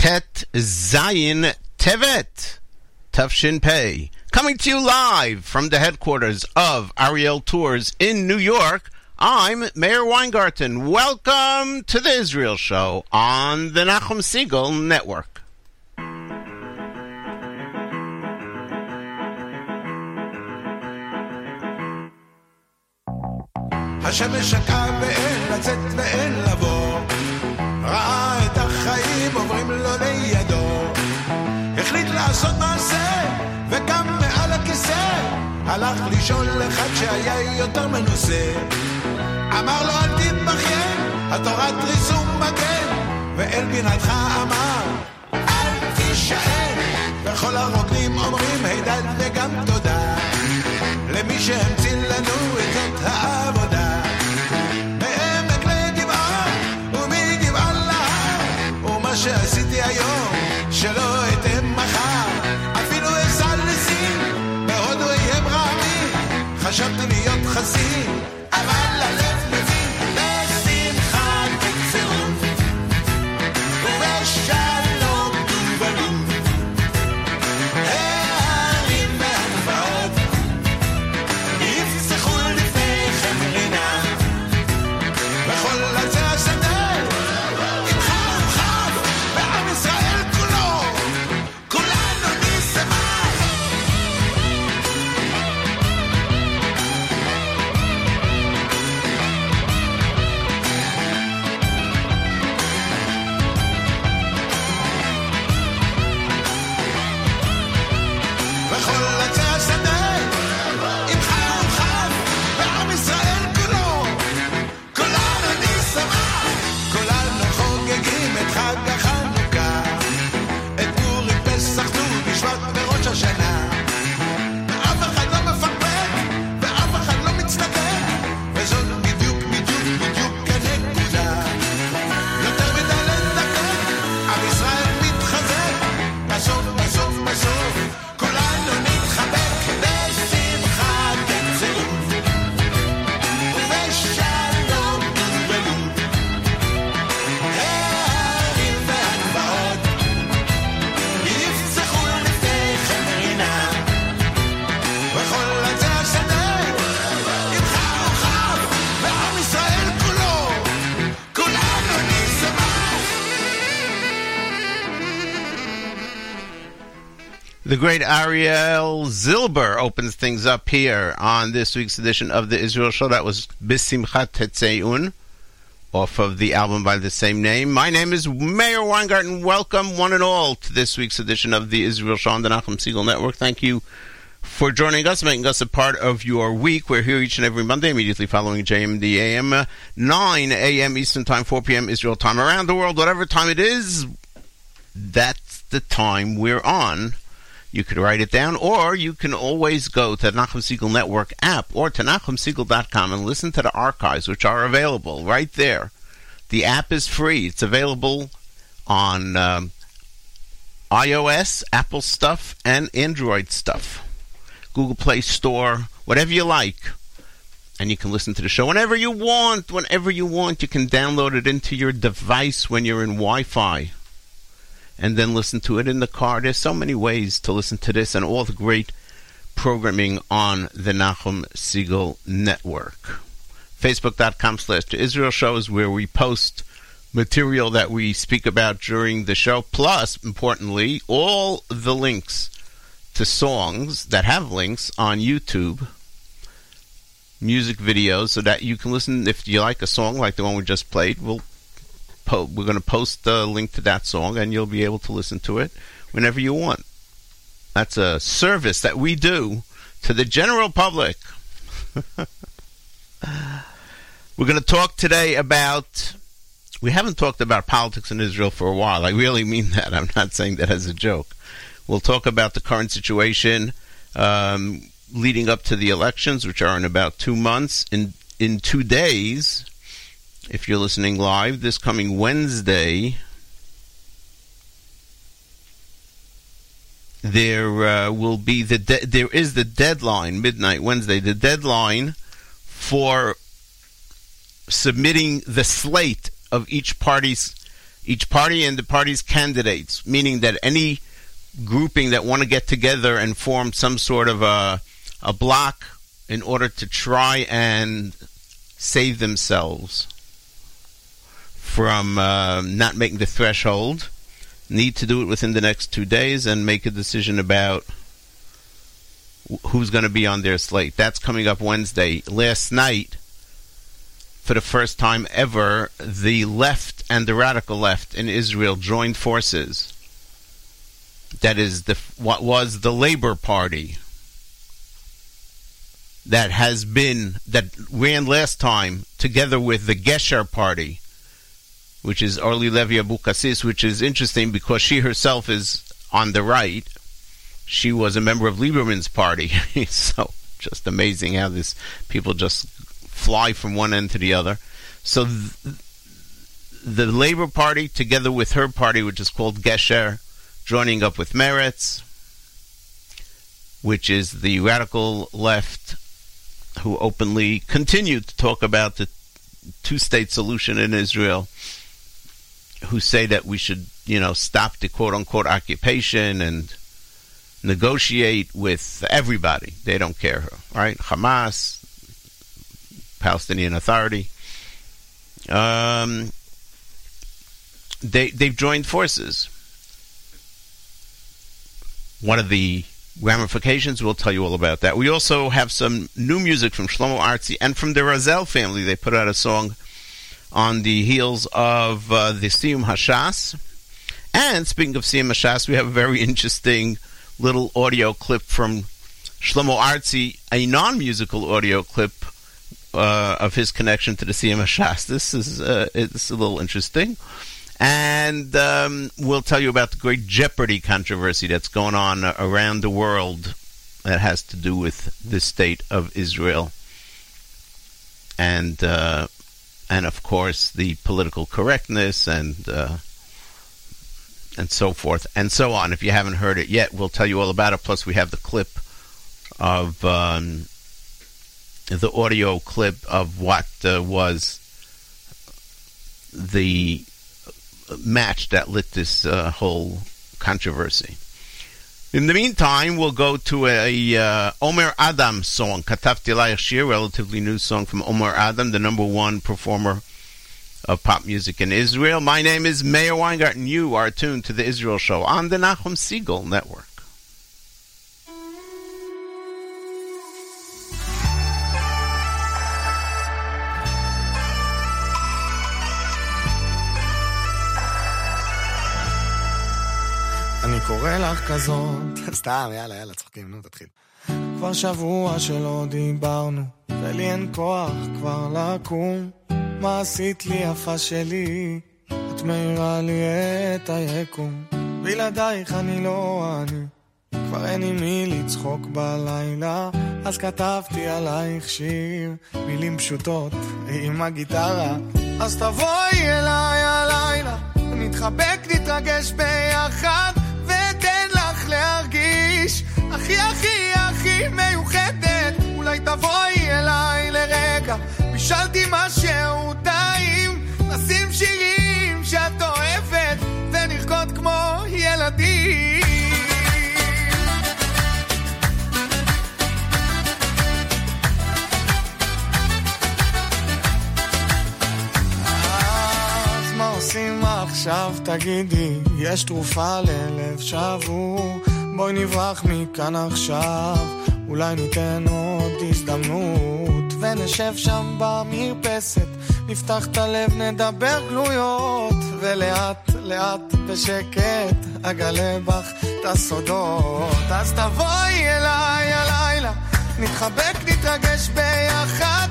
Tet Zayin Tevet Tufshin Pei. Coming to you live from the headquarters of Ariel Tours in New York, I'm Meir Weingarten. Welcome to the Israel Show on the Nachum Segal Network. השמש שקעה ואין לצאת ואין לה הלך לשאול אחד שהיה יותר מנוסה. אמר לו אל תתבכיין התורת ריסום מגן. ואל בינתך אמר אל תישאר. וכל הרוקדים אומרים הידד וגם תודה. למי שהמציא great Ariel Zilber opens things up here on this week's edition of the Israel Show. That was Bisimchat Tetzeiun, off of the album by the same name. My name is Meir Weingarten. Welcome, one and all, to this week's edition of the Israel Show on the Nachum Segal Network. Thank you for joining us, making us a part of your week. We're here each and every Monday, immediately following JMD AM, uh, 9 a.m. Eastern Time, 4 p.m. Israel time. Around the world, whatever time it is, that's the time we're on. You could write it down, or you can always go to the Nachum Segal Network app or to NachumSegal.com and listen to the archives, which are available right there. The app is free. It's available on um, iOS, Apple stuff, and Android stuff. Google Play Store, whatever you like. And you can listen to the show whenever you want. Whenever you want, you can download it into your device when you're in Wi Fi and then listen to it in the car. There's so many ways to listen to this and all the great programming on the Nachum Segal Network. Facebook.com slash Israel Show is where we post material that we speak about during the show, plus, importantly, all the links to songs that have links on YouTube, music videos, so that you can listen if you like a song like the one we just played. We'll po- we're going to post a link to that song, and you'll be able to listen to it whenever you want. That's a service that we do to the general public. we're going to talk today about. We haven't talked about politics in Israel for a while. I really mean that. I'm not saying that as a joke. We'll talk about the current situation um, leading up to the elections, which are in about two months. In in two days, if you're listening live, this coming Wednesday, there uh, will be the de- there is the deadline midnight Wednesday the deadline for submitting the slate of each party's each party and the party's candidates, meaning that any grouping that want to get together and form some sort of a, a block in order to try and save themselves from uh, not making the threshold need to do it within the next two days and make a decision about who's going to be on their slate. That's coming up Wednesday. Last night, for the first time ever, the left and the radical left in Israel joined forces. That is the what was the Labor Party that has been that ran last time together with the Gesher Party, which is Orly Levy Abukasis, which is interesting because she herself is on the right. She was a member of Lieberman's party, so just amazing how this people just fly from one end to the other. So th- the Labor Party, together with her party, which is called Gesher, joining up with Meretz, which is the radical left, who openly continue to talk about the two-state solution in Israel, who say that we should, you know, stop the quote-unquote occupation and negotiate with everybody. They don't care, right? Hamas, Palestinian Authority. Um, they they've joined forces. One of the ramifications, we'll tell you all about that. We also have some new music from Shlomo Artzi and from the Razel family. They put out a song on the heels of uh, the Siyum Hashas. And speaking of Siyum Hashas, we have a very interesting little audio clip from Shlomo Artzi, a non-musical audio clip uh, of his connection to the Siyum Hashas. This is uh, it's a little interesting. And um, we'll tell you about the great Jeopardy controversy that's going on around the world that has to do with the state of Israel. And uh, and of course the political correctness and uh, and so forth and so on. If you haven't heard it yet, we'll tell you all about it. Plus, we have the clip of um, the audio clip of what uh, was the match that lit this uh, whole controversy. In the meantime, we'll go to a uh, Omer Adam song, Katafti Layach Shir, relatively new song from Omer Adam, the number one performer of pop music in Israel. My name is Meir Weingarten. You are tuned to the Israel Show on the Nachum Segal Network. לך כזאת, סתם, יאללה, יאללה, צוחקים, נו, תתחיל. כבר שבוע שלא דיברנו, ולי אין כוח כבר לקום. מה עשית לי יפה שלי? את מאירה לי את היקום. בלעדייך אני לא אני, כבר אין עם מי לצחוק בלילה, אז כתבתי עלייך שיר, מילים פשוטות עם הגיטרה. אז תבואי אליי הלילה, נתחבק, נתרגש ביחד, הכי הכי הכי מיוחדת. אולי תבואי אליי לרגע, בישלתי משהו טעים, נשים שירים שאת אוהבת, ונרקוד כמו ילדים. עושים עכשיו תגידי, יש תרופה ללב שבור, בואי נברח מכאן עכשיו, אולי ניתן עוד הזדמנות, ונשב שם במרפסת, נפתח את הלב, נדבר גלויות, ולאט לאט בשקט אגלה בך את הסודות, אז תבואי אליי הלילה, נתחבק, נתרגש ביחד,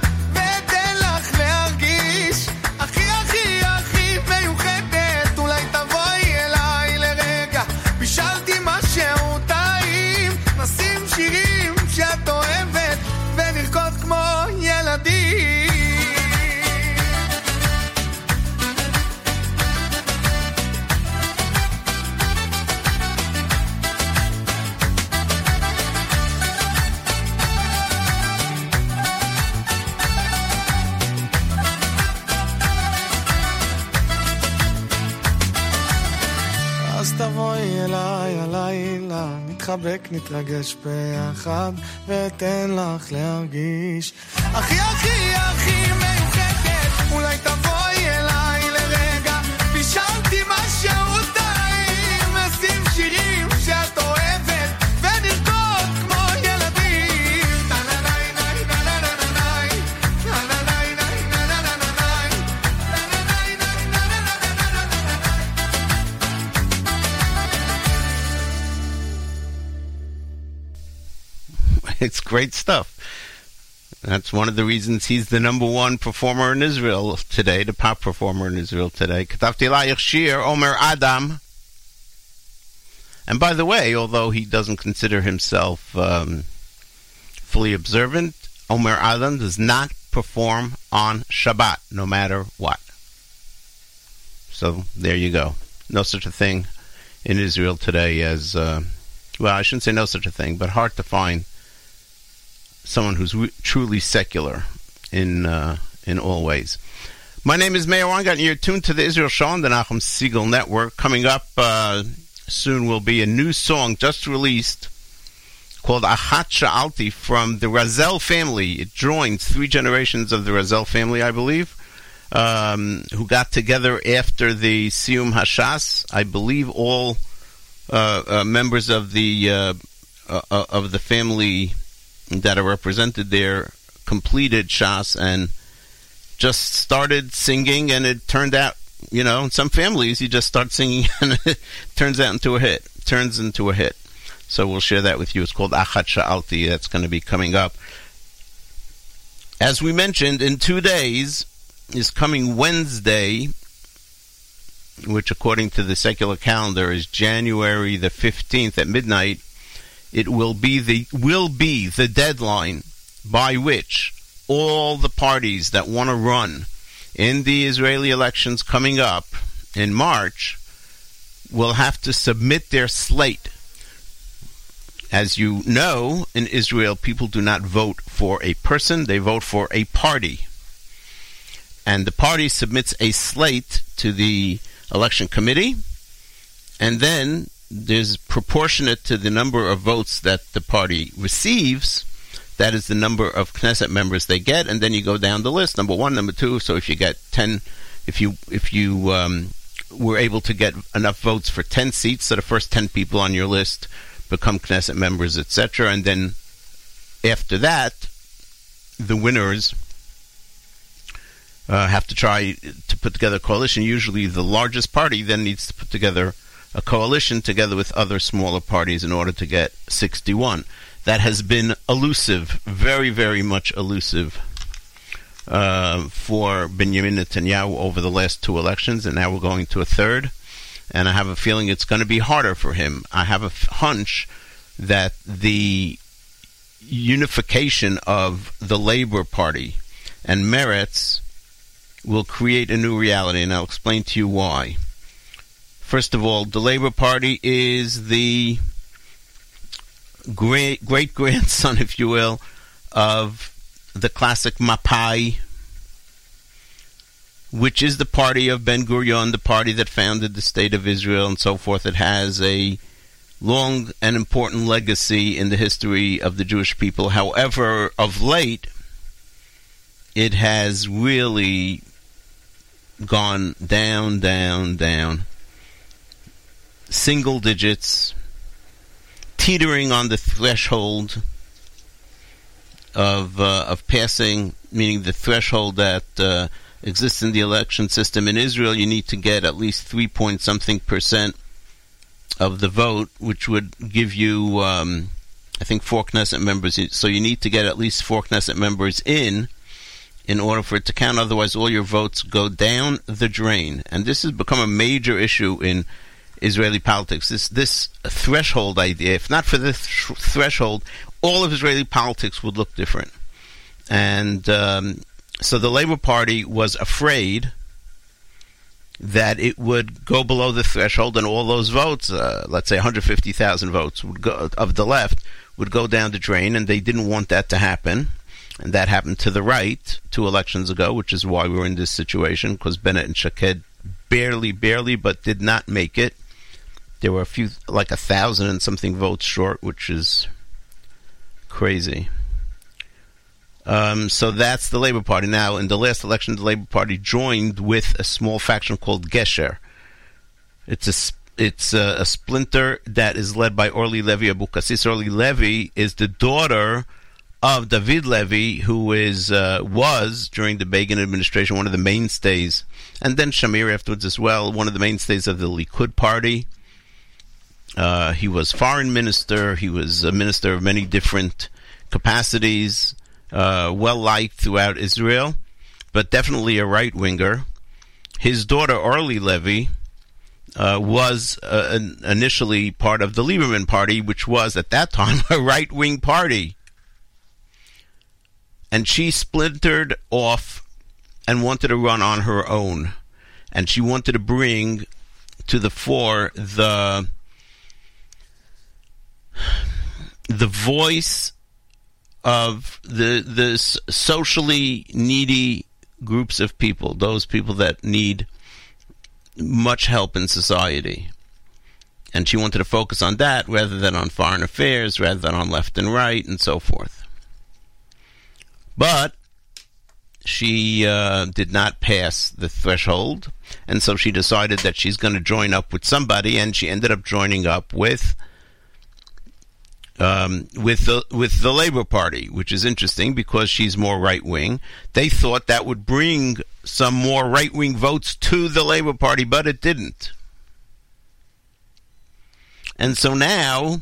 נתחבק, נתרגש ביחד, ואתן לך להרגיש. הכי הכי הכי מיוחדת, אולי תבואי It's great stuff. That's one of the reasons he's the number one performer in Israel today, the pop performer in Israel today. Omer Adam. And by the way, although he doesn't consider himself um, fully observant, Omer Adam does not perform on Shabbat, no matter what. So there you go. No such a thing in Israel today as, uh, well, I shouldn't say no such a thing, but hard to find someone who's truly secular in uh, in all ways. My name is Meir Weingarten. and You're tuned to the Israel Show on the Nachum Segal Network. Coming up uh, soon will be a new song just released called Achat Sha'alti from the Razel family. It joins three generations of the Razel family, I believe, um, who got together after the Siyum Hashas. I believe all uh, uh, members of the uh, uh, of the family that are represented there completed Shas and just started singing, and it turned out, you know, in some families you just start singing and it turns out into a hit, turns into a hit. So we'll share that with you. It's called Achat Sha'alti. That's going to be coming up. As we mentioned, in two days is coming Wednesday, which according to the secular calendar is January the 15th at midnight it will be the will be the deadline by which all the parties that want to run in the Israeli elections coming up in March will have to submit their slate. As you know, in Israel, people do not vote for a person, they vote for a party. And the party submits a slate to the election committee, and then there's proportionate to the number of votes that the party receives. That is the number of Knesset members they get, and then you go down the list. Number one, number two. So if you get ten, if you if you um, were able to get enough votes for ten seats, so the first ten people on your list become Knesset members, etc. And then after that, the winners uh, have to try to put together a coalition. Usually, the largest party then needs to put together a coalition together with other smaller parties in order to get 61. That has been elusive, very, very much elusive uh, for Benjamin Netanyahu over the last two elections, and now we're going to a third. And I have a feeling it's going to be harder for him. I have a f- hunch that the unification of the Labor Party and Meretz will create a new reality, and I'll explain to you why. First of all, the Labor Party is the great great grandson, if you will, of the classic Mapai, which is the party of Ben Gurion, the party that founded the state of Israel and so forth. It has a long and important legacy in the history of the Jewish people. However, of late, it has really gone down, down, down single digits, teetering on the threshold of uh, of passing, meaning the threshold that uh, exists in the election system in Israel. You need to get at least three point something percent of the vote, which would give you, um, I think, four Knesset members. So you need to get at least four Knesset members in. In order for it to count, otherwise all your votes go down the drain, and this has become a major issue in Israeli politics. This this threshold idea, if not for this th- threshold, all of Israeli politics would look different. And um, so the Labor Party was afraid that it would go below the threshold, and all those votes, uh, let's say 150,000 votes, go of the left, would go down the drain, and they didn't want that to happen. And that happened to the right two elections ago, which is why we were in this situation, because Bennett and Shaked barely, barely, but did not make it There were a few, like a thousand and something votes short, which is crazy. Um, so that's the Labour Party. Now, in the last election, the Labour Party joined with a small faction called Gesher. It's a it's a, a splinter that is led by Orly Levy Abukassis. Orly Levy is the daughter of David Levy, who is uh, was during the Begin administration one of the mainstays, and then Shamir afterwards as well, one of the mainstays of the Likud party. Uh, he was foreign minister. He was a minister of many different capacities, uh, well liked throughout Israel, but definitely a right winger. His daughter Orly Levy uh, was uh, in- initially part of the Lieberman party, which was at that time a right wing party. And she splintered off and wanted to run on her own. And she wanted to bring to the fore the the voice of the the socially needy groups of people, those people that need much help in society. And she wanted to focus on that rather than on foreign affairs, rather than on left and right, and so forth. But she uh, did not pass the threshold, and so she decided that she's going to join up with somebody, and she ended up joining up with um, with the with the Labor Party, which is interesting because she's more right wing. They thought that would bring some more right wing votes to the Labor Party, but it didn't. And so now,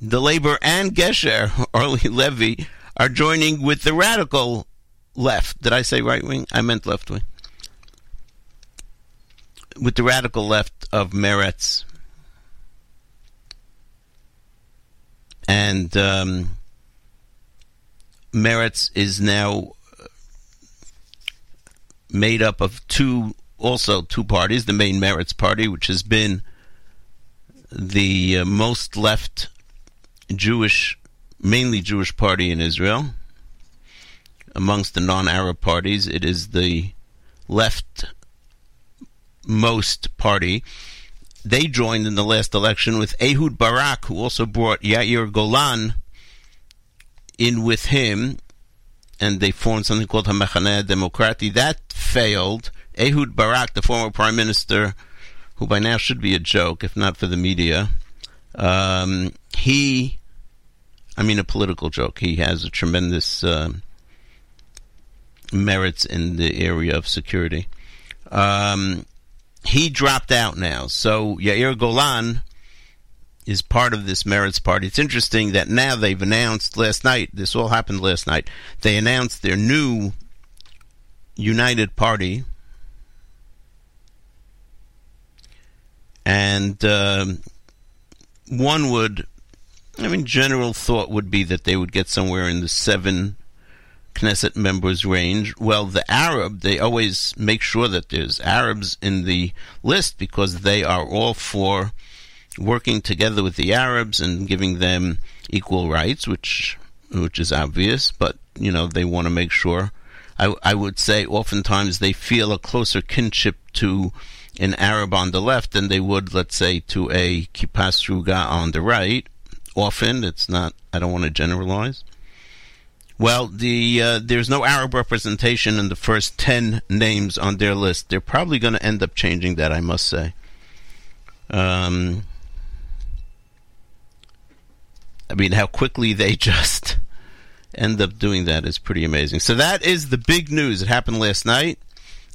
the Labor and Gesher, Orly Levy, are joining with the radical left. Did I say right wing? I meant left wing. With the radical left of Meretz. And um, Meretz is now made up of two, also two parties. The main Meretz party, which has been the uh, most left Jewish, mainly Jewish party in Israel. Amongst the non-Arab parties, it is the left most party. They joined in the last election with Ehud Barak, who also brought Yair Golan in with him, and they formed something called Hamachaneh Demokrati. That failed. Ehud Barak, the former prime minister, who by now should be a joke, if not for the media, um, he, I mean, a political joke. He has a tremendous uh, merits in the area of security. Um, he dropped out now. So Yair Golan is part of this Meretz party. It's interesting that now they've announced last night, this all happened last night, they announced their new United Party. And um, one would, I mean, general thought would be that they would get somewhere in the seven Knesset members range. Well, the Arab, they always make sure that there's Arabs in the list because they are all for working together with the Arabs and giving them equal rights, which which is obvious. But you know, they want to make sure. I, I would say oftentimes they feel a closer kinship to an Arab on the left than they would, let's say, to a Kippa Sruga on the right. Often, it's not. I don't want to generalize. Well, the uh, there's no Arab representation in the first ten names on their list. They're probably going to end up changing that, I must say. Um, I mean, how quickly they just end up doing that is pretty amazing. So that is the big news. It happened last night,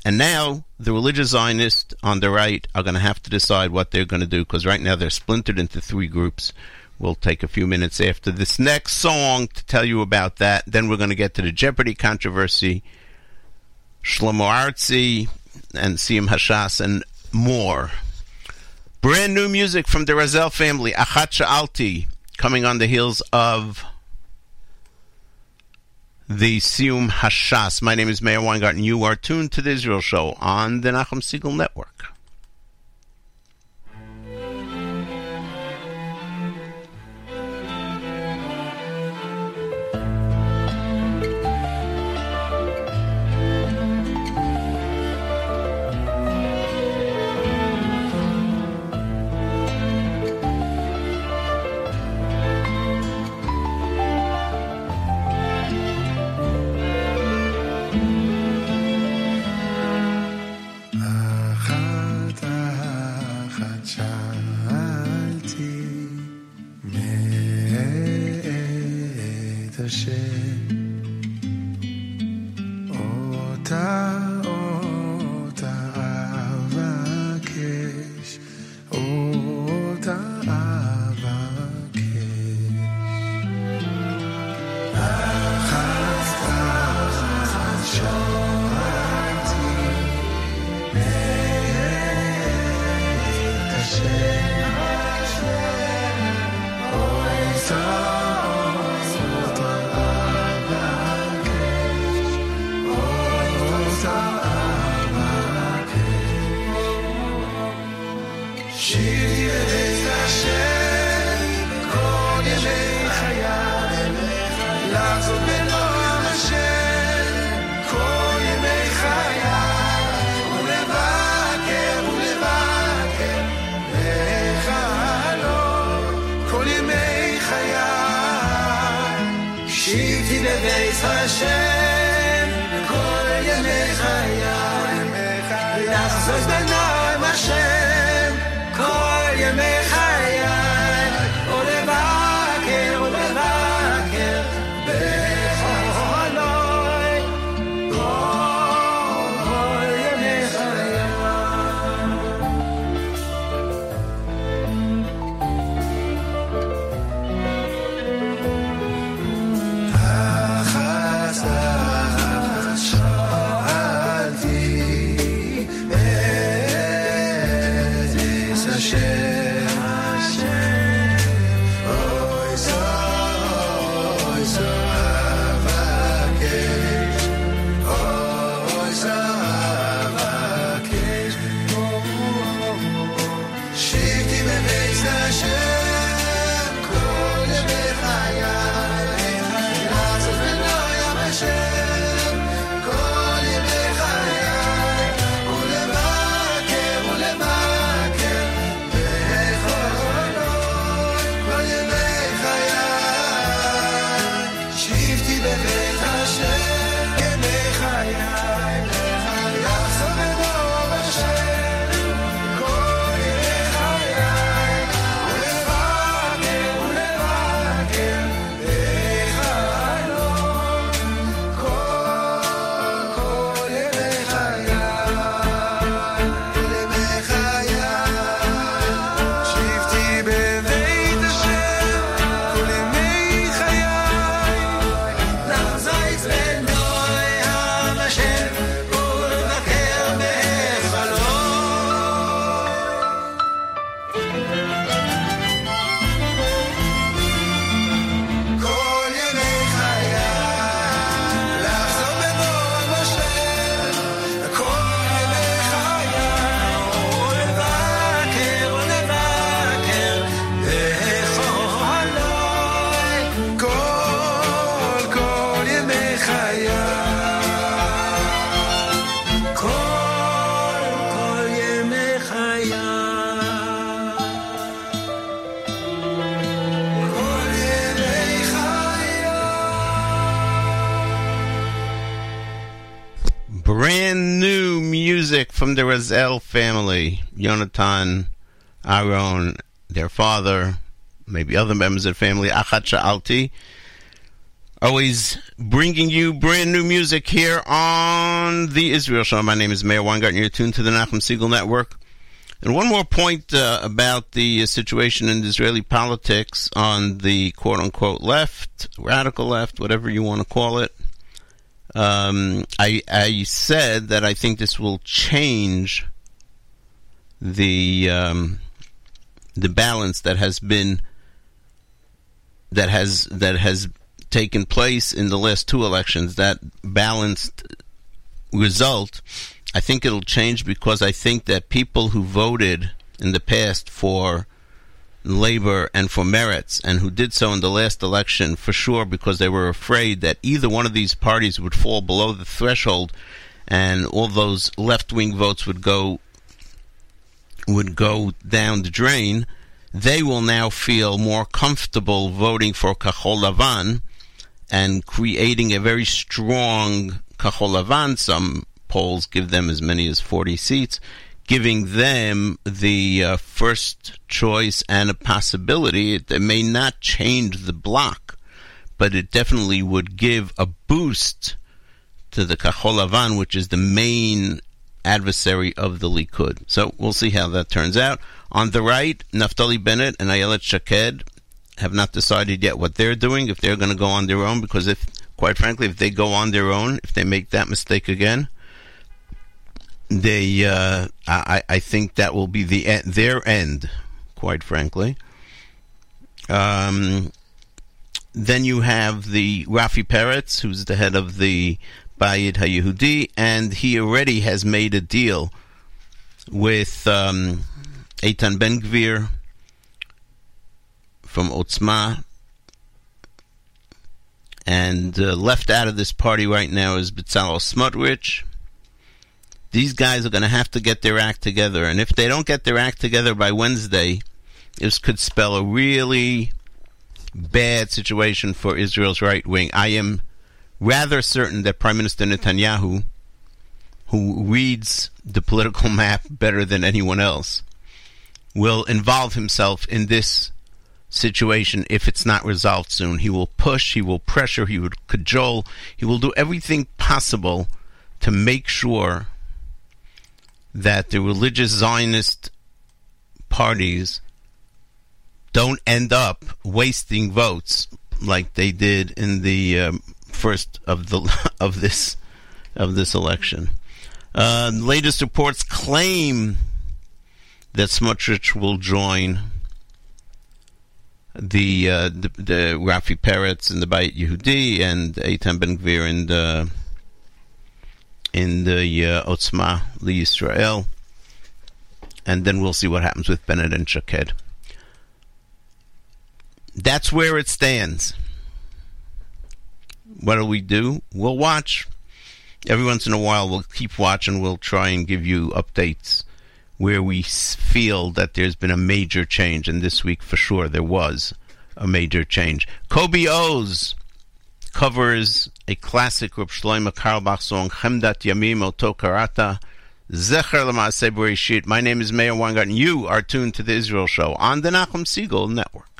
and now the religious Zionists on the right are going to have to decide what they're going to do because right now they're splintered into three groups. We'll take a few minutes after this next song to tell you about that. Then we're going to get to the Jeopardy controversy, Shlomo Artzi, and Siyum Hashas, and more. Brand new music from the Razel family, Achat Sha'alti, coming on the heels of the Siyum Hashas. My name is Meir Weingarten. You are tuned to the Israel Show on the Nachum Segal Network. השם. from family. Yonatan, Aaron, their father, maybe other members of the family, Achat Sha'alti. Always bringing you brand new music here on the Israel Show. My name is Meir Weingarten. You're tuned to the Nachum Segal Network. And one more point uh, about the uh, situation in Israeli politics on the quote unquote left, radical left, whatever you want to call it. Um, I, I said that I think this will change the um, the balance that has been that has that has taken place in the last two elections. That balanced result, I think it'll change because I think that people who voted in the past for labor and for Meretz, and who did so in the last election for sure because they were afraid that either one of these parties would fall below the threshold and all those left wing votes would go would go down the drain. They will now feel more comfortable voting for Kahol Lavan and creating a very strong Kahol Lavan. Some polls give them as many as 40 seats, giving them the uh, first choice and a possibility. It, may not change the block, but it definitely would give a boost to the Kahol Lavan, which is the main adversary of the Likud. So we'll see how that turns out. On the right, Naftali Bennett and Ayelet Shaked have not decided yet what they're doing, if they're going to go on their own, because if, quite frankly, if they go on their own, if they make that mistake again, they, uh, I, I think that will be the their end, quite frankly. Um, then you have the Rafi Peretz, who's the head of the Bayit HaYehudi, and he already has made a deal with um, Eitan Ben Gvir from Otzma, and uh, left out of this party right now is Bezalel Smotrich. These guys are going to have to get their act together, and if they don't get their act together by Wednesday, this could spell a really bad situation for Israel's right wing. I am rather certain that Prime Minister Netanyahu, who reads the political map better than anyone else, will involve himself in this situation if it's not resolved soon. He will push, he will pressure, he will cajole, he will do everything possible to make sure that the religious Zionist parties don't end up wasting votes like they did in the um, first of the of this of this election. Uh, latest reports claim that Smotrich will join the uh, the, the Rafi Peretz and the Bayit Yehudi and Eitan Ben Gvir and. the in the uh, Otzma Israel, and then we'll see what happens with Bennett and Shaked. That's where it stands. What do we do? We'll watch. Every once in a while, we'll keep watching. We'll try and give you updates where we feel that there's been a major change. And this week, for sure, there was a major change. Kobi Oz covers a classic Reb Shlomo Carlebach song, Chemdat Yamim Oto Karata, Zecher Bereshit. My name is Meir Weingarten. You are tuned to the Israel Show on the Nachum Segal Network.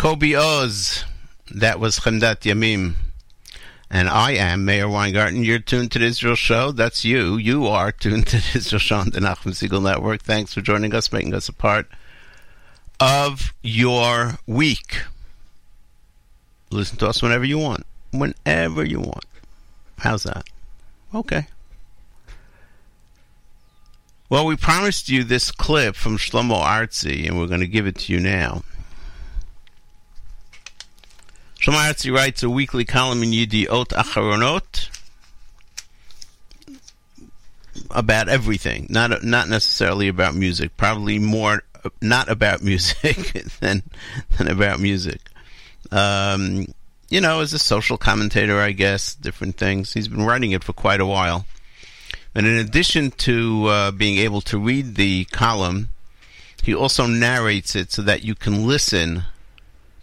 Kobi Oz. That was Chemdat Yamim. And I am Meir Weingarten. You're tuned to the Israel Show. That's you. You are tuned to the Israel Show on the Nachum Segal Network. Thanks for joining us, making us a part of your week. Listen to us whenever you want. Whenever you want. How's that? Okay. Well, we promised you this clip from Shlomo Artzi, and we're going to give it to you now. Shlomo writes a weekly column in Yediot Acharonot about everything, not not necessarily about music. Probably more not about music than than about music. Um, you know, as a social commentator, I guess different things. He's been writing it for quite a while. And in addition to uh, being able to read the column, he also narrates it so that you can listen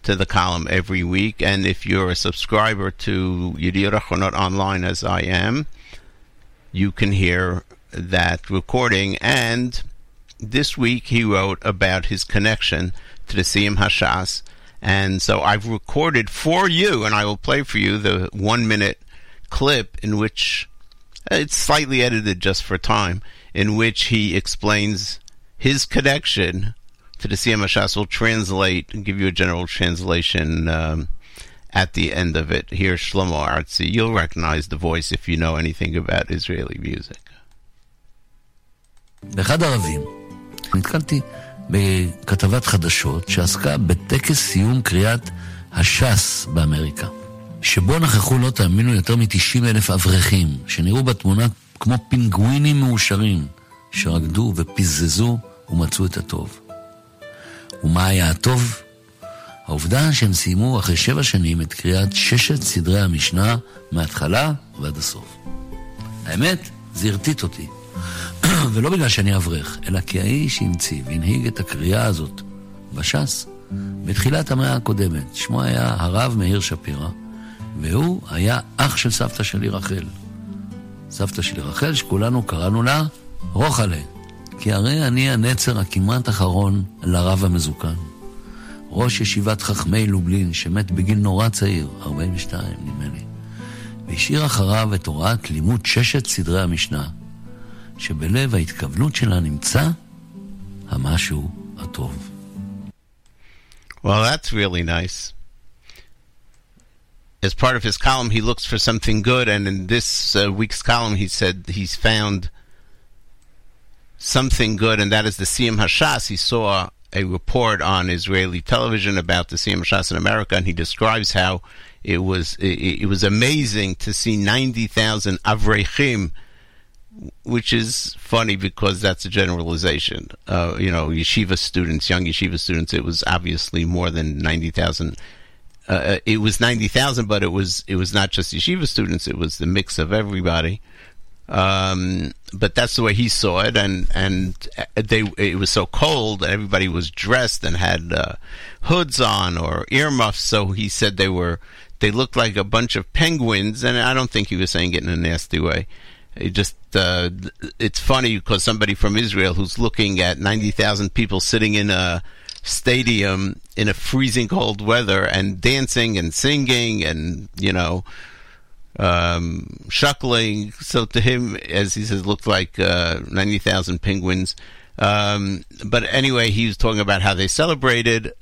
to the column every week. And if you're a subscriber to Yediot Achronot online, as I am, you can hear that recording. And this week he wrote about his connection to the Siyum Hashas. And so I've recorded for you, and I will play for you the one minute clip in which uh, it's slightly edited just for time, in which he explains his connection to the Hashas. Will translate and give you a general translation um, at the end of it. Here's Shlomo Artzi. You'll recognize the voice if you know anything about Israeli music. באחד הערבים נתקלתי בכתבת חדשות שעסקה בטקס סיום קריאת הש"ס באמריקה. שבו נכחו, לא תאמינו, יותר מ-90 אלף אברכים, שנראו בתמונה כמו פינגווינים מאושרים, שרקדו ופיזזו ומצאו את הטוב. ומה היה הטוב? העובדה שהם סיימו אחרי שבע שנים את קריאת ששת סדרי המשנה מההתחלה ועד הסוף. האמת, זה הרטיט אותי. ולא בגלל שאני אברך, אלא כי האיש שהמציא והנהיג את הקריאה הזאת בש"ס בתחילת המאה הקודמת. שמו היה הרב מאיר שפירא. והוא היה אח של סבתא שלי רחל. סבתא שלי רחל, שכולנו קראנו לה רוחלה, כי הרי אני הנצר הכמעט אחרון לרב המזוקן. ראש ישיבת חכמי לובלין, שמת בגיל נורא צעיר, 42 נדמה לי, והשאיר אחריו את הוראת לימוד ששת סדרי המשנה, שבלב ההתכוונות שלה נמצא המשהו הטוב. Well, that's really nice. as part of his column, he looks for something good, and in this uh, week's column, he said he's found something good, and that is the Siyum Hashas. He saw a report on Israeli television about the Siyum Hashas in America, and he describes how it was it, it was amazing to see ninety thousand avrechim, which is funny because that's a generalization. Uh, you know, yeshiva students, young yeshiva students. It was obviously more than ninety thousand uh, it was ninety thousand, but it was it was not just yeshiva students; it was the mix of everybody. Um, but that's the way he saw it, and and they it was so cold, everybody was dressed and had uh, hoods on or earmuffs. So he said they were they looked like a bunch of penguins, and I don't think he was saying it in a nasty way. It just uh, it's funny because somebody from Israel who's looking at ninety thousand people sitting in a stadium in a freezing cold weather and dancing and singing and you know um, shuckling. So to him, as he says, looked like uh, ninety thousand penguins. Um, but anyway, he was talking about how they celebrated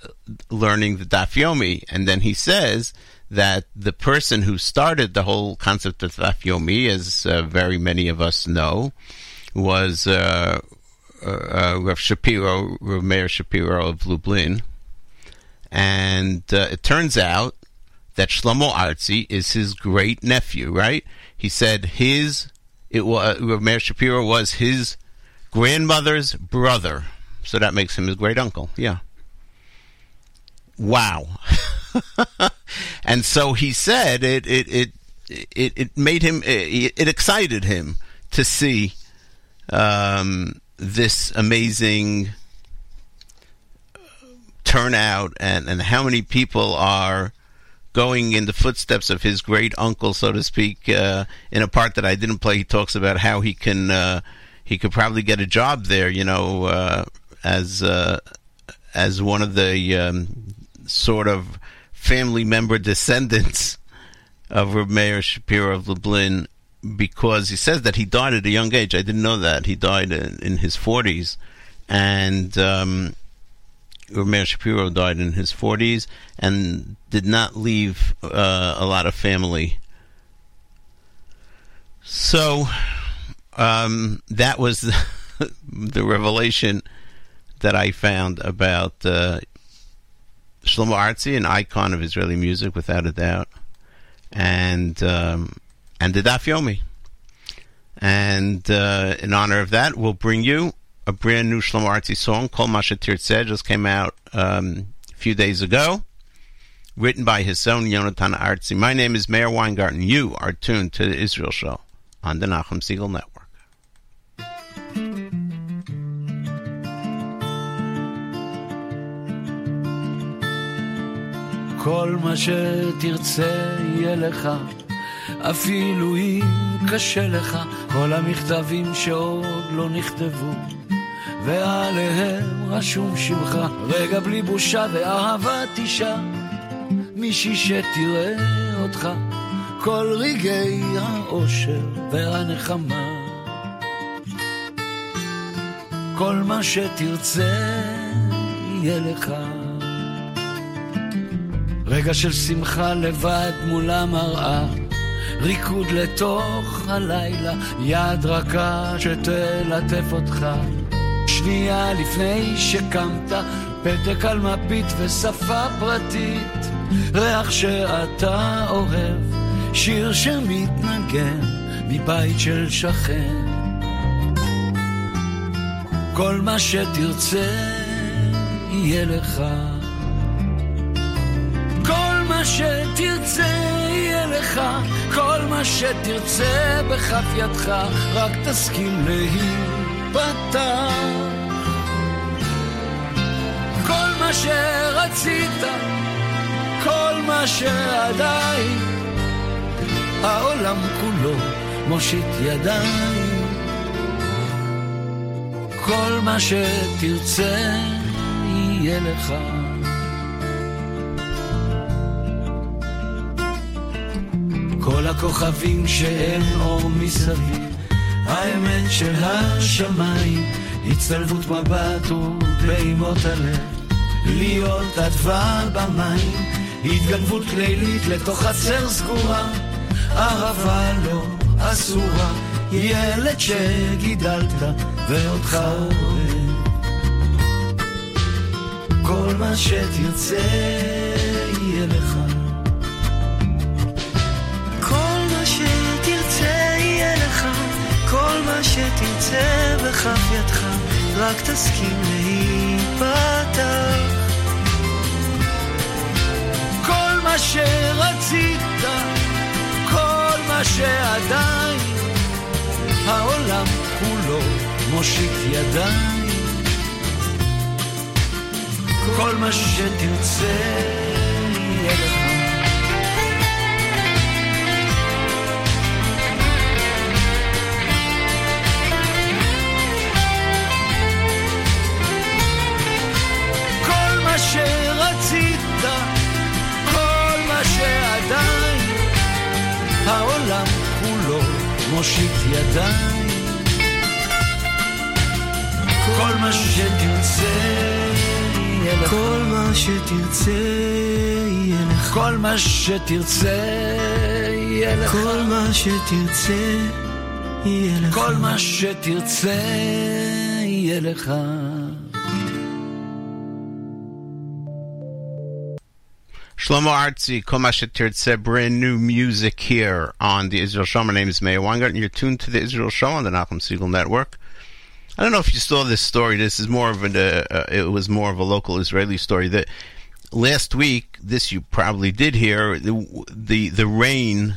learning the Daf Yomi. And then he says that the person who started the whole concept of Daf Yomi, as uh, very many of us know, was uh, uh, Rav Shapiro, Rav Shapiro of Lublin, and uh, it turns out that Shlomo Artzi is his great nephew. Right? He said his it was Rav Meir Shapiro was his grandmother's brother, so that makes him his great uncle. Yeah. Wow. and so he said it it it it, it made him it, it excited him to see um, this amazing turnout and, and how many people are going in the footsteps of his great uncle, so to speak. Uh, in a part that I didn't play, he talks about how he can uh, he could probably get a job there, you know, uh, as uh, as one of the um, sort of family member descendants of Meir Shapiro of Lublin because he says that he died at a young age. I didn't know that. He died in, in his 40s. And um, Reb Shapiro died in his 40s and did not leave uh, a lot of family. So um, that was the, the revelation that I found about uh, Shlomo Artzi, an icon of Israeli music, without a doubt, and um, and the Daf Yomi. And uh, in honor of that, we'll bring you a brand new Shlomo Artzi song, Kol Mashatir Tzeh, just came out um, a few days ago, written by his son, Yonatan Artzi. My name is Meir Weingarten. You are tuned to the Israel Show on the Nachum Segal Network. כל מה שתרצה יהיה לך, אפילו אם קשה לך, כל המכתבים שעוד לא נכתבו. ועליהם רשום שמך, רגע בלי בושה ואהבת אישה, מישהי שתראה אותך, כל רגעי האושר והנחמה. כל מה שתרצה יהיה לך. רגע של שמחה לבד מול המראה, ריקוד לתוך הלילה, יד רכה שתלטף אותך. שנייה לפני שקמת, פתק על מפית ושפה פרטית, ריח שאתה אוהב, שיר שמתנגן מבית של שכן. כל מה שתרצה יהיה לך. כל מה שתרצה יהיה לך, כל מה שתרצה בכף ידך, רק תסכים להיפתח. כל מה שרצית, כל מה שעדיין, העולם כולו מושיט ידיים. כל מה שתרצה יהיה לך. כל הכוכבים שאין אור מסביב, האמת של השמיים, הצטלבות מבט ופעימות הלב, להיות אדווה במים, התגנבות לילית לתוך חצר סגורה, אהבה לא אסורה, ילד שגידלת ואותך אוהב. כל מה שתרצה שתרצה בכף ידך, רק תסכים להיפתח. כל מה שרצית, כל מה שעדיין, העולם כולו מושיט ידיים. כל מה שתרצה מושיט ידיים. כל מה שתרצה יהיה לך. כל מה שתרצה יהיה לך, כל מה שתרצה יהיה לך. כל מה שתרצה יהיה לך. כל מה שתרצה יהיה לך. Shlomo Artzi, Komasha Tirtzeh, brand new music here on the Israel Show. My name is Meir and You're tuned to the Israel Show on the Nachum Segal Network. I don't know if you saw this story. This is more of an, uh, uh, it was more of a local Israeli story. That last week, this you probably did hear, the, the, the rain,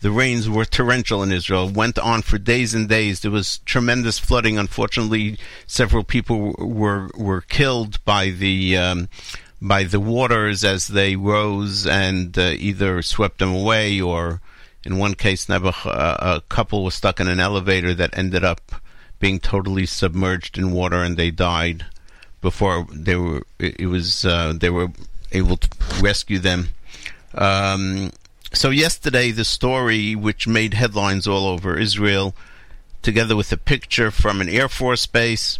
the rains were torrential in Israel, went on for days and days. There was tremendous flooding. Unfortunately, several people were, were killed by the, um, by the waters as they rose and uh, either swept them away or in one case Nebuch, uh, a couple was stuck in an elevator that ended up being totally submerged in water and they died before they were it, was uh, they were able to rescue them. Um, so yesterday, the story which made headlines all over Israel, together with a picture from an Air Force base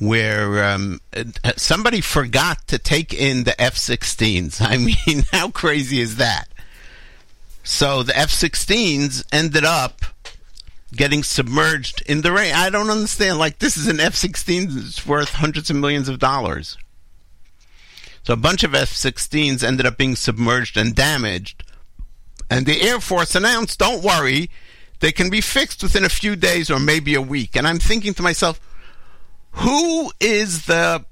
where um, uh, somebody forgot to take in the F-16s. I mean, how crazy is that? So the F-16s ended up getting submerged in the rain. I don't understand. Like this is an F-16 that's worth hundreds of millions of dollars. So a bunch of F-16s ended up being submerged and damaged. And the Air Force announced, "Don't worry, they can be fixed within a few days or maybe a week." And I'm thinking to myself, who is the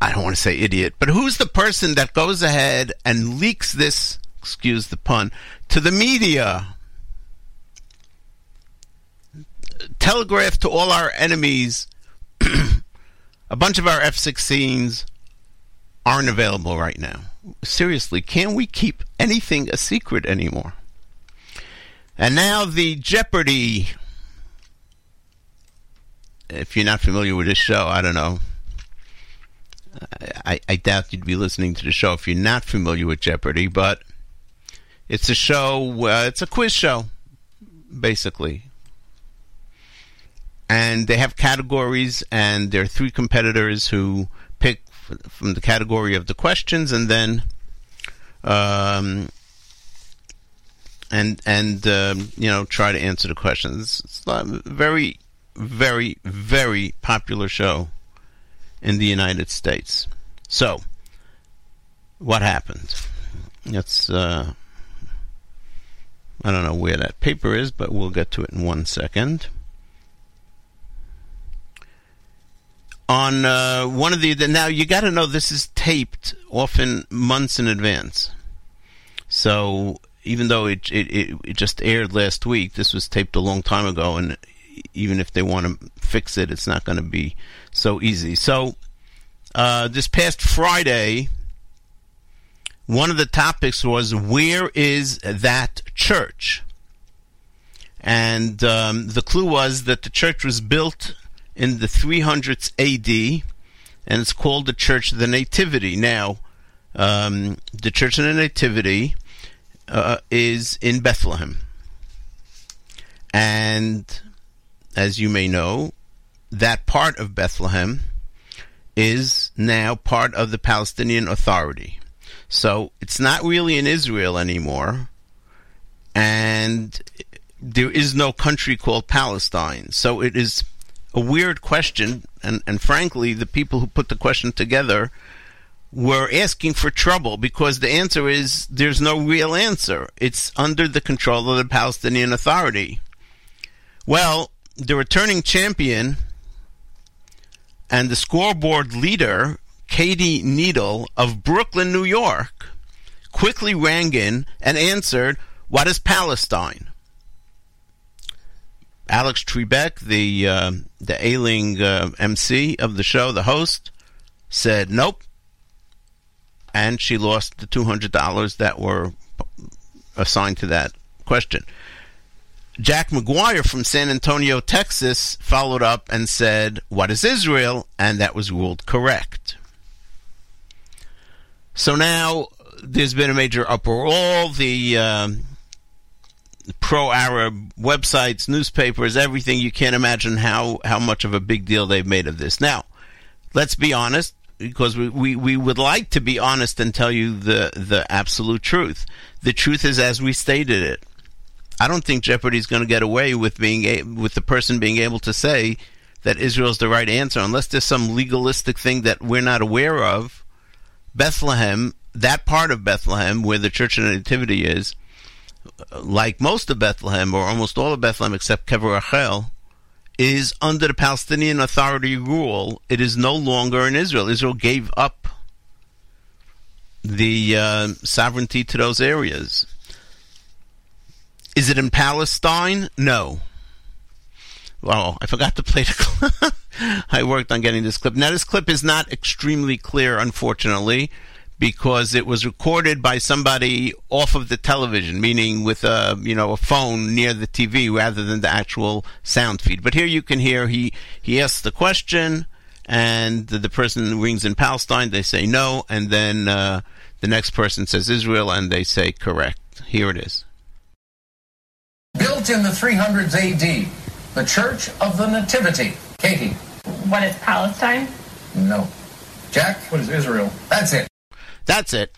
I don't want to say idiot, but who's the person that goes ahead and leaks this, excuse the pun, to the media? Telegraph to all our enemies a bunch of our F 16s aren't available right now. Seriously, can we keep anything a secret anymore? And now the Jeopardy if you're not familiar with this show, I don't know. I, I doubt you'd be listening to the show if you're not familiar with Jeopardy, but it's a show, uh, it's a quiz show, basically. And they have categories, and there are three competitors who pick from the category of the questions, and then, um, and and um, you know, try to answer the questions. It's very very, very popular show in the United States. So, what happened? It's, uh, I don't know where that paper is, but we'll get to it in one second. On uh, one of the, the now you got to know this is taped often months in advance. So even though it, it it just aired last week, this was taped a long time ago, and even if they want to fix it, it's not going to be so easy. So, uh, this past Friday, one of the topics was where is that church? And um, the clue was that the church was built in the 300s AD, and it's called the Church of the Nativity. Now, um, the Church of the Nativity uh, is in Bethlehem. And as you may know, that part of Bethlehem is now part of the Palestinian Authority. So it's not really in Israel anymore, and there is no country called Palestine. So it is a weird question, and, and frankly, the people who put the question together were asking for trouble because the answer is there's no real answer. It's under the control of the Palestinian Authority. Well, the returning champion and the scoreboard leader, Katie Needle of Brooklyn, New York, quickly rang in and answered, What is Palestine? Alex Trebek, the uh, the ailing uh, MC of the show, the host, said nope, and she lost the two hundred dollars that were assigned to that question. Jack McGuire from San Antonio, Texas, followed up and said, What is Israel? And that was ruled correct. So now there's been a major uproar. All the um, pro Arab websites, newspapers, everything, you can't imagine how, how much of a big deal they've made of this. Now, let's be honest, because we, we, we would like to be honest and tell you the, the absolute truth. The truth is as we stated it. I don't think Jeopardy is going to get away with being a, with the person being able to say that Israel is the right answer unless there's some legalistic thing that we're not aware of. Bethlehem, that part of Bethlehem where the Church of the Nativity is, like most of Bethlehem or almost all of Bethlehem except Kever Rachel, is under the Palestinian Authority rule. It is no longer in Israel. Israel gave up the uh, sovereignty to those areas. Is it in Palestine? No. Well, I forgot to play the clip. I worked on getting this clip. Now, this clip is not extremely clear, unfortunately, because it was recorded by somebody off of the television, meaning with a you know a phone near the TV rather than the actual sound feed. But here you can hear he he asks the question, and the, the person rings in Palestine, they say no, and then uh, the next person says Israel, and they say correct. Here it is. Built in the 300s AD, the Church of the Nativity. Katie. What is Palestine? No. Jack? What is Israel? That's it. That's it.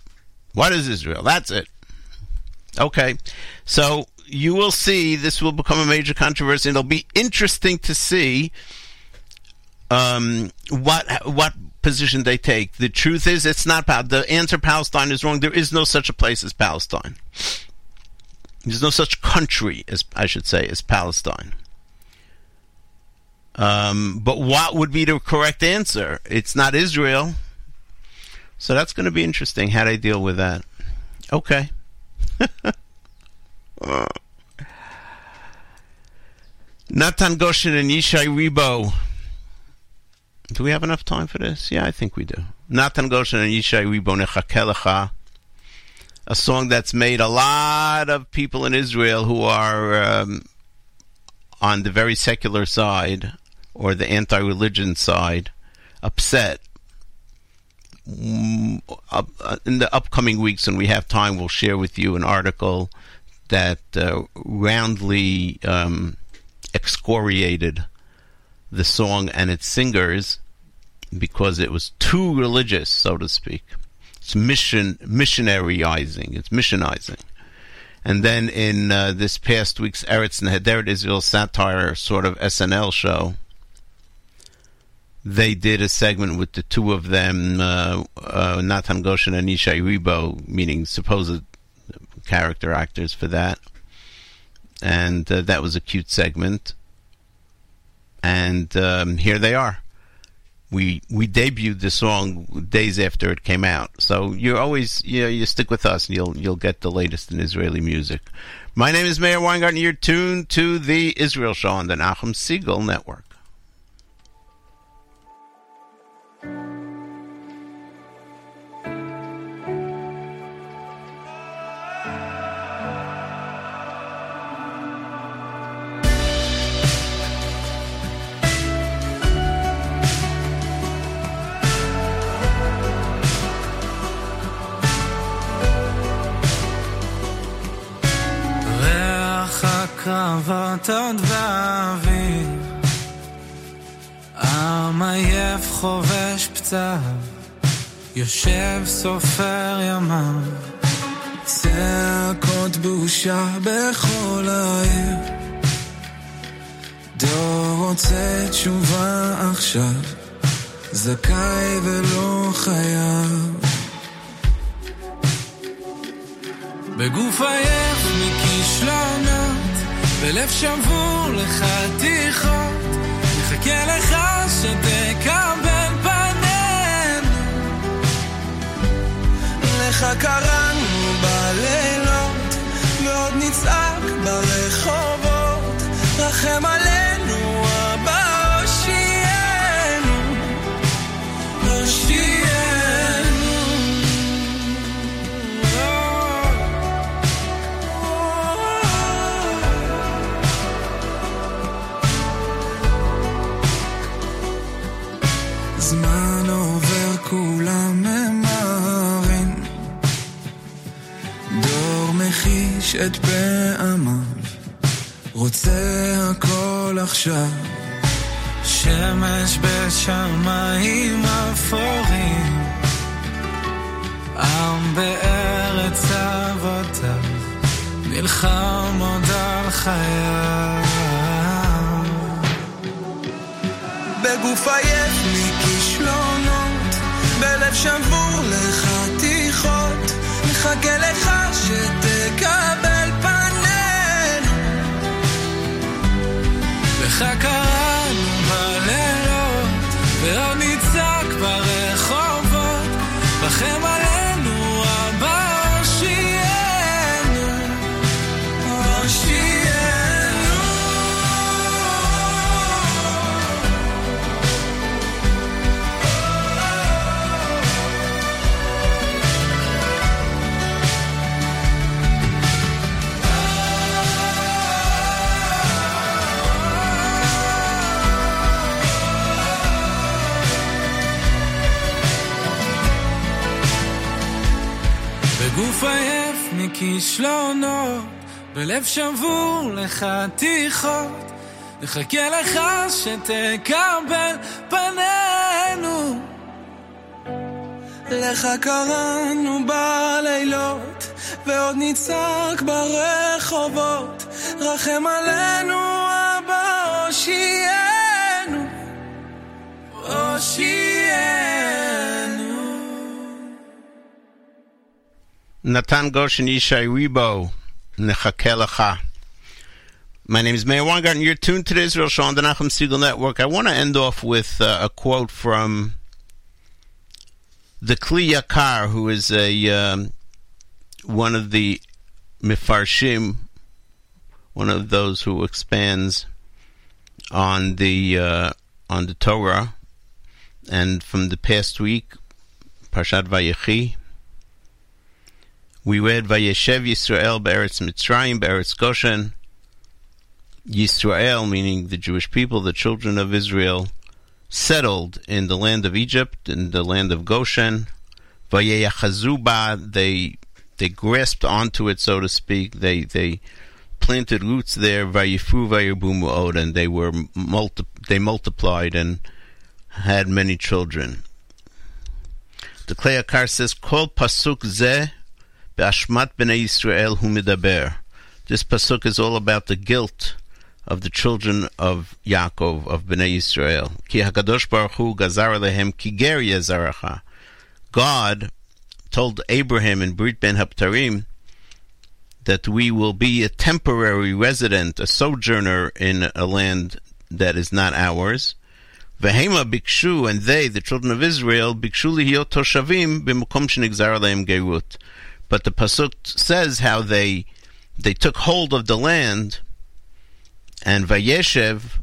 What is Israel? That's it. Okay. So you will see this will become a major controversy. and It'll be interesting to see um, what what position they take. The truth is, it's not the answer. Palestine is wrong. There is no such a place as Palestine. There's no such country as I should say as Palestine. Um, but what would be the correct answer? It's not Israel. So that's going to be interesting how they deal with that. Okay. Natan Goshen and Yishai Rebo. Do we have enough time for this? Yeah, I think we do. Natan Goshen and Yishai Rebo Nechakelecha. A song that's made a lot of people in Israel who are um, on the very secular side or the anti-religion side upset. Mm, uh, in the upcoming weeks, when we have time, we'll share with you an article that uh, roundly um, excoriated the song and its singers because it was too religious, so to speak. It's mission missionaryizing. It's missionizing. And then in uh, this past week's Eretz Nehederet Israel satire sort of SNL show, they did a segment with the two of them, uh, uh, Goshen and Yishai Rebo, meaning supposed character actors for that. And uh, that was a cute segment. And um, here they are. We we debuted the song days after it came out, so you're always you know, you stick with us and you'll you'll get the latest in Israeli music. My name is Meir Weingarten. You're tuned to the Israel Show on the Nachum Segal Network. עוד באוויר עם עייף חובש פצעיו יושב סופר ימיו. צעקות בושה בכל העיר. דור רוצה תשובה עכשיו זכאי ולא חייב. בגוף עייף מכישלונות, בלב שבור לחתיכות, מחכה לך שתקבל פנינו. לך קראנו בלילות, ועוד נצעק ברחובות, רחם עלינו זמן עובר כולם ממהרים. דור מחיש את פעמיו רוצה הכל עכשיו. שמש בשמיים אפורים עם בארץ אבותיו נלחם עוד על חייו. בגוף עייף שבור לחתיכות, מחכה לך שתקבל פנינו. לך קראנו בלילות, ועוד נצעק ברחובות, עלינו כישלונות, בלב שבור לחתיכות, נחכה לך שתקבל פנינו. לך קראנו בלילות, ועוד נצעק ברחובות, רחם עלינו אבא הושיענו, הושיענו. Natan Goshen Yishai Rebo, Nechake Lecha. My name is Meir Weingarten. You're tuned to the Israel Show on the Nachum Segal Network. I want to end off with uh, a quote from the Kli Yakar, who is a um, one of the Mifarshim, one of those who expands on the uh, on the Torah, and from the past week, Parshat Vayechi. We read Vayeshev Yisrael Be'eretz Mitzrayim Be'eretz Goshen. Yisrael, meaning the Jewish people, the children of Israel, settled in the land of Egypt, in the land of Goshen. Vayechazuba, they they grasped onto it, so to speak. They they planted roots there. Vayifu Vayibu Mu'od, and they were multi- they multiplied and had many children. The Kli Yakar says, "Kol pasuk zeh be'ashmat bnei Yisrael hu medaber." This pasuk is all about the guilt of the children of Yaakov of Bnei Yisrael. Ki Hakadosh Baruch Hu gazar lehem ki ger yezaracha. God told Abraham in Brit Ben Haptarim that we will be a temporary resident, a sojourner in a land that is not ours. Vehema bikshu, and they, the children of Israel, bikshu lihiyot toshavim b'mukom shenigzar alehem gerut. But the pasuk says how they they took hold of the land, and vayeshev,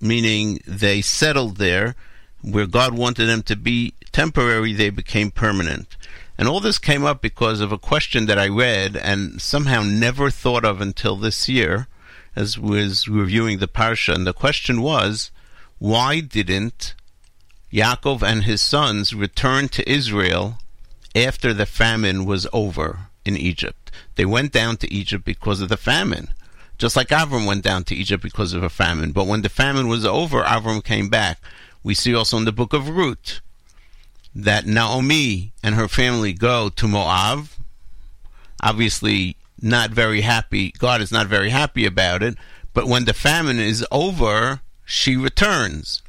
meaning they settled there, where God wanted them to be temporary, they became permanent. And all this came up because of a question that I read and somehow never thought of until this year, as was reviewing the parsha. And the question was, why didn't Yaakov and his sons return to Israel after the famine was over in Egypt? They went down to Egypt because of the famine. Just like Avram went down to Egypt because of a famine. But when the famine was over, Avram came back. We see also in the book of Ruth that Naomi and her family go to Moab. Obviously, not very happy. God is not very happy about it. But when the famine is over, she returns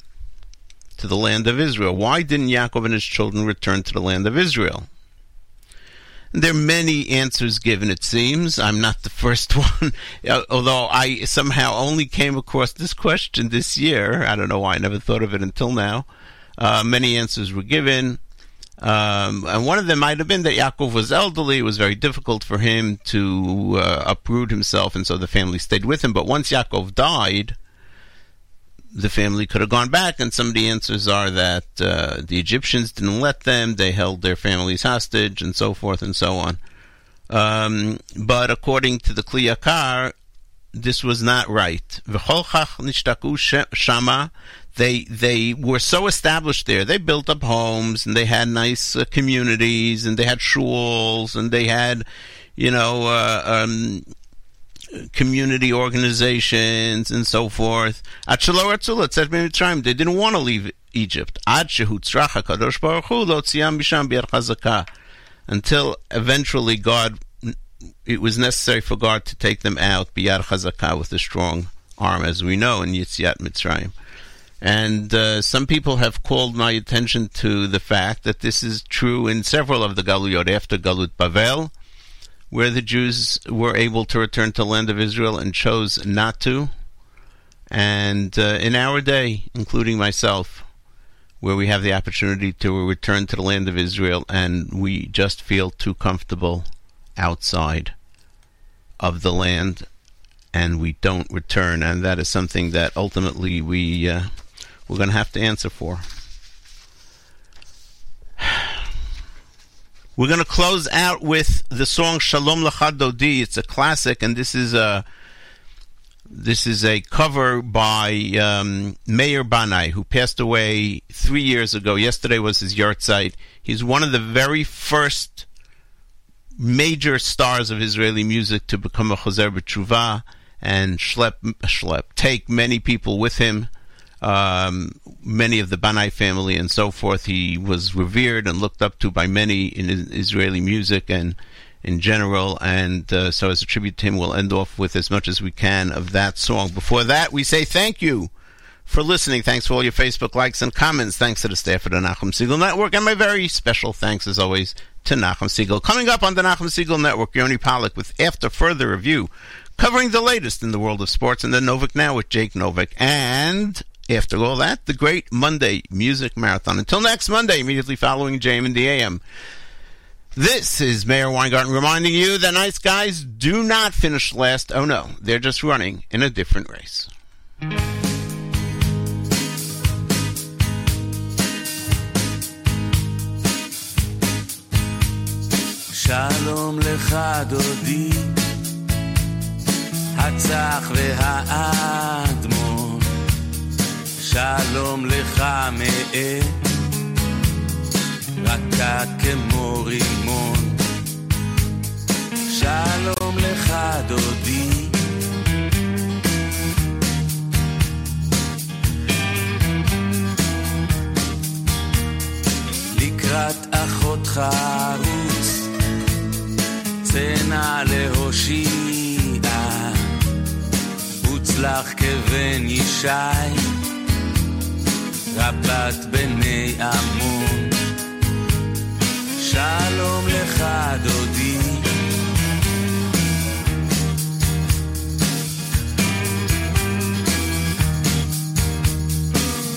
to the land of Israel. Why didn't Yaakov and his children return to the land of Israel? There are many answers given, it seems. I'm not the first one, although I somehow only came across this question this year. I don't know why I never thought of it until now. Uh, many answers were given. Um, and one of them might have been that Yaakov was elderly. It was very difficult for him to uh, uproot himself, and so the family stayed with him. But once Yaakov died, the family could have gone back, and some of the answers are that uh, the Egyptians didn't let them, they held their families hostage, and so forth and so on. Um, but according to the Kli Yakar, this was not right. Shama, they they were so established there. They built up homes and they had nice uh, communities and they had shuls and they had, you know, uh, um, community organizations and so forth. They didn't want to leave Egypt. Until eventually God, it was necessary for God to take them out with a strong arm, as we know in Yetziat Mitzrayim. And uh, some people have called my attention to the fact that this is true in several of the Galuyot after Galut Bavel, where the Jews were able to return to the land of Israel and chose not to. And uh, in our day, including myself, where we have the opportunity to return to the land of Israel and we just feel too comfortable outside of the land and we don't return. And that is something that ultimately we, uh, we're going to have to answer for. We're going to close out with the song Shalom Lachad Dodi. It's a classic, and this is a this is a cover by um, Banai, who passed away three years ago. Yesterday was his yahrzeit. He's one of the very first major stars of Israeli music to become a Chazer B'Tshuva and schlep, schlep, take many people with him, um, many of the Banai family and so forth. He was revered and looked up to by many in Israeli music and in general. And uh, so, as a tribute to him, we'll end off with as much as we can of that song. Before that, we say thank you for listening. Thanks for all your Facebook likes and comments. Thanks to the staff of the Nachum Segal Network. And my very special thanks, as always, to Nachum Segal. Coming up on the Nachum Segal Network, Yoni Pollock with After Further Review, covering the latest in the world of sports, and then Novak Now with Jake Novak. And after all that, the great Monday Music Marathon. Until next Monday, immediately following JM and the AM. This is Meir Weingarten reminding you that nice guys do not finish last. Oh no, they're just running in a different race. שלום לך דודי, הצח שלום לך מאת, רכה כמו רימון, שלום לך דודי. לקראת אחותך רוץ צנע להושיע, הוצלח כבן ישי, רבת בני עמון. שלום לך דודי.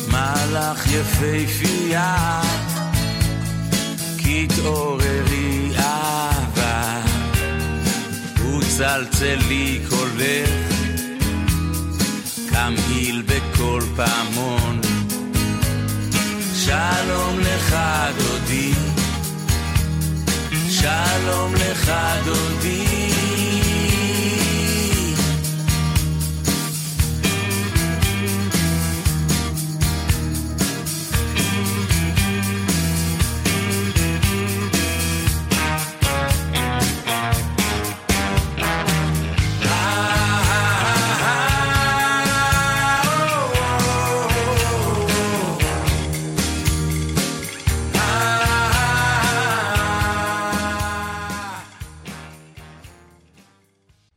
מלאך יפהפייה, כי תעוררי אהבה. צלצלי קולך, כמהיל בכל פעמון. שלום לך דודי, שלום לך דודי.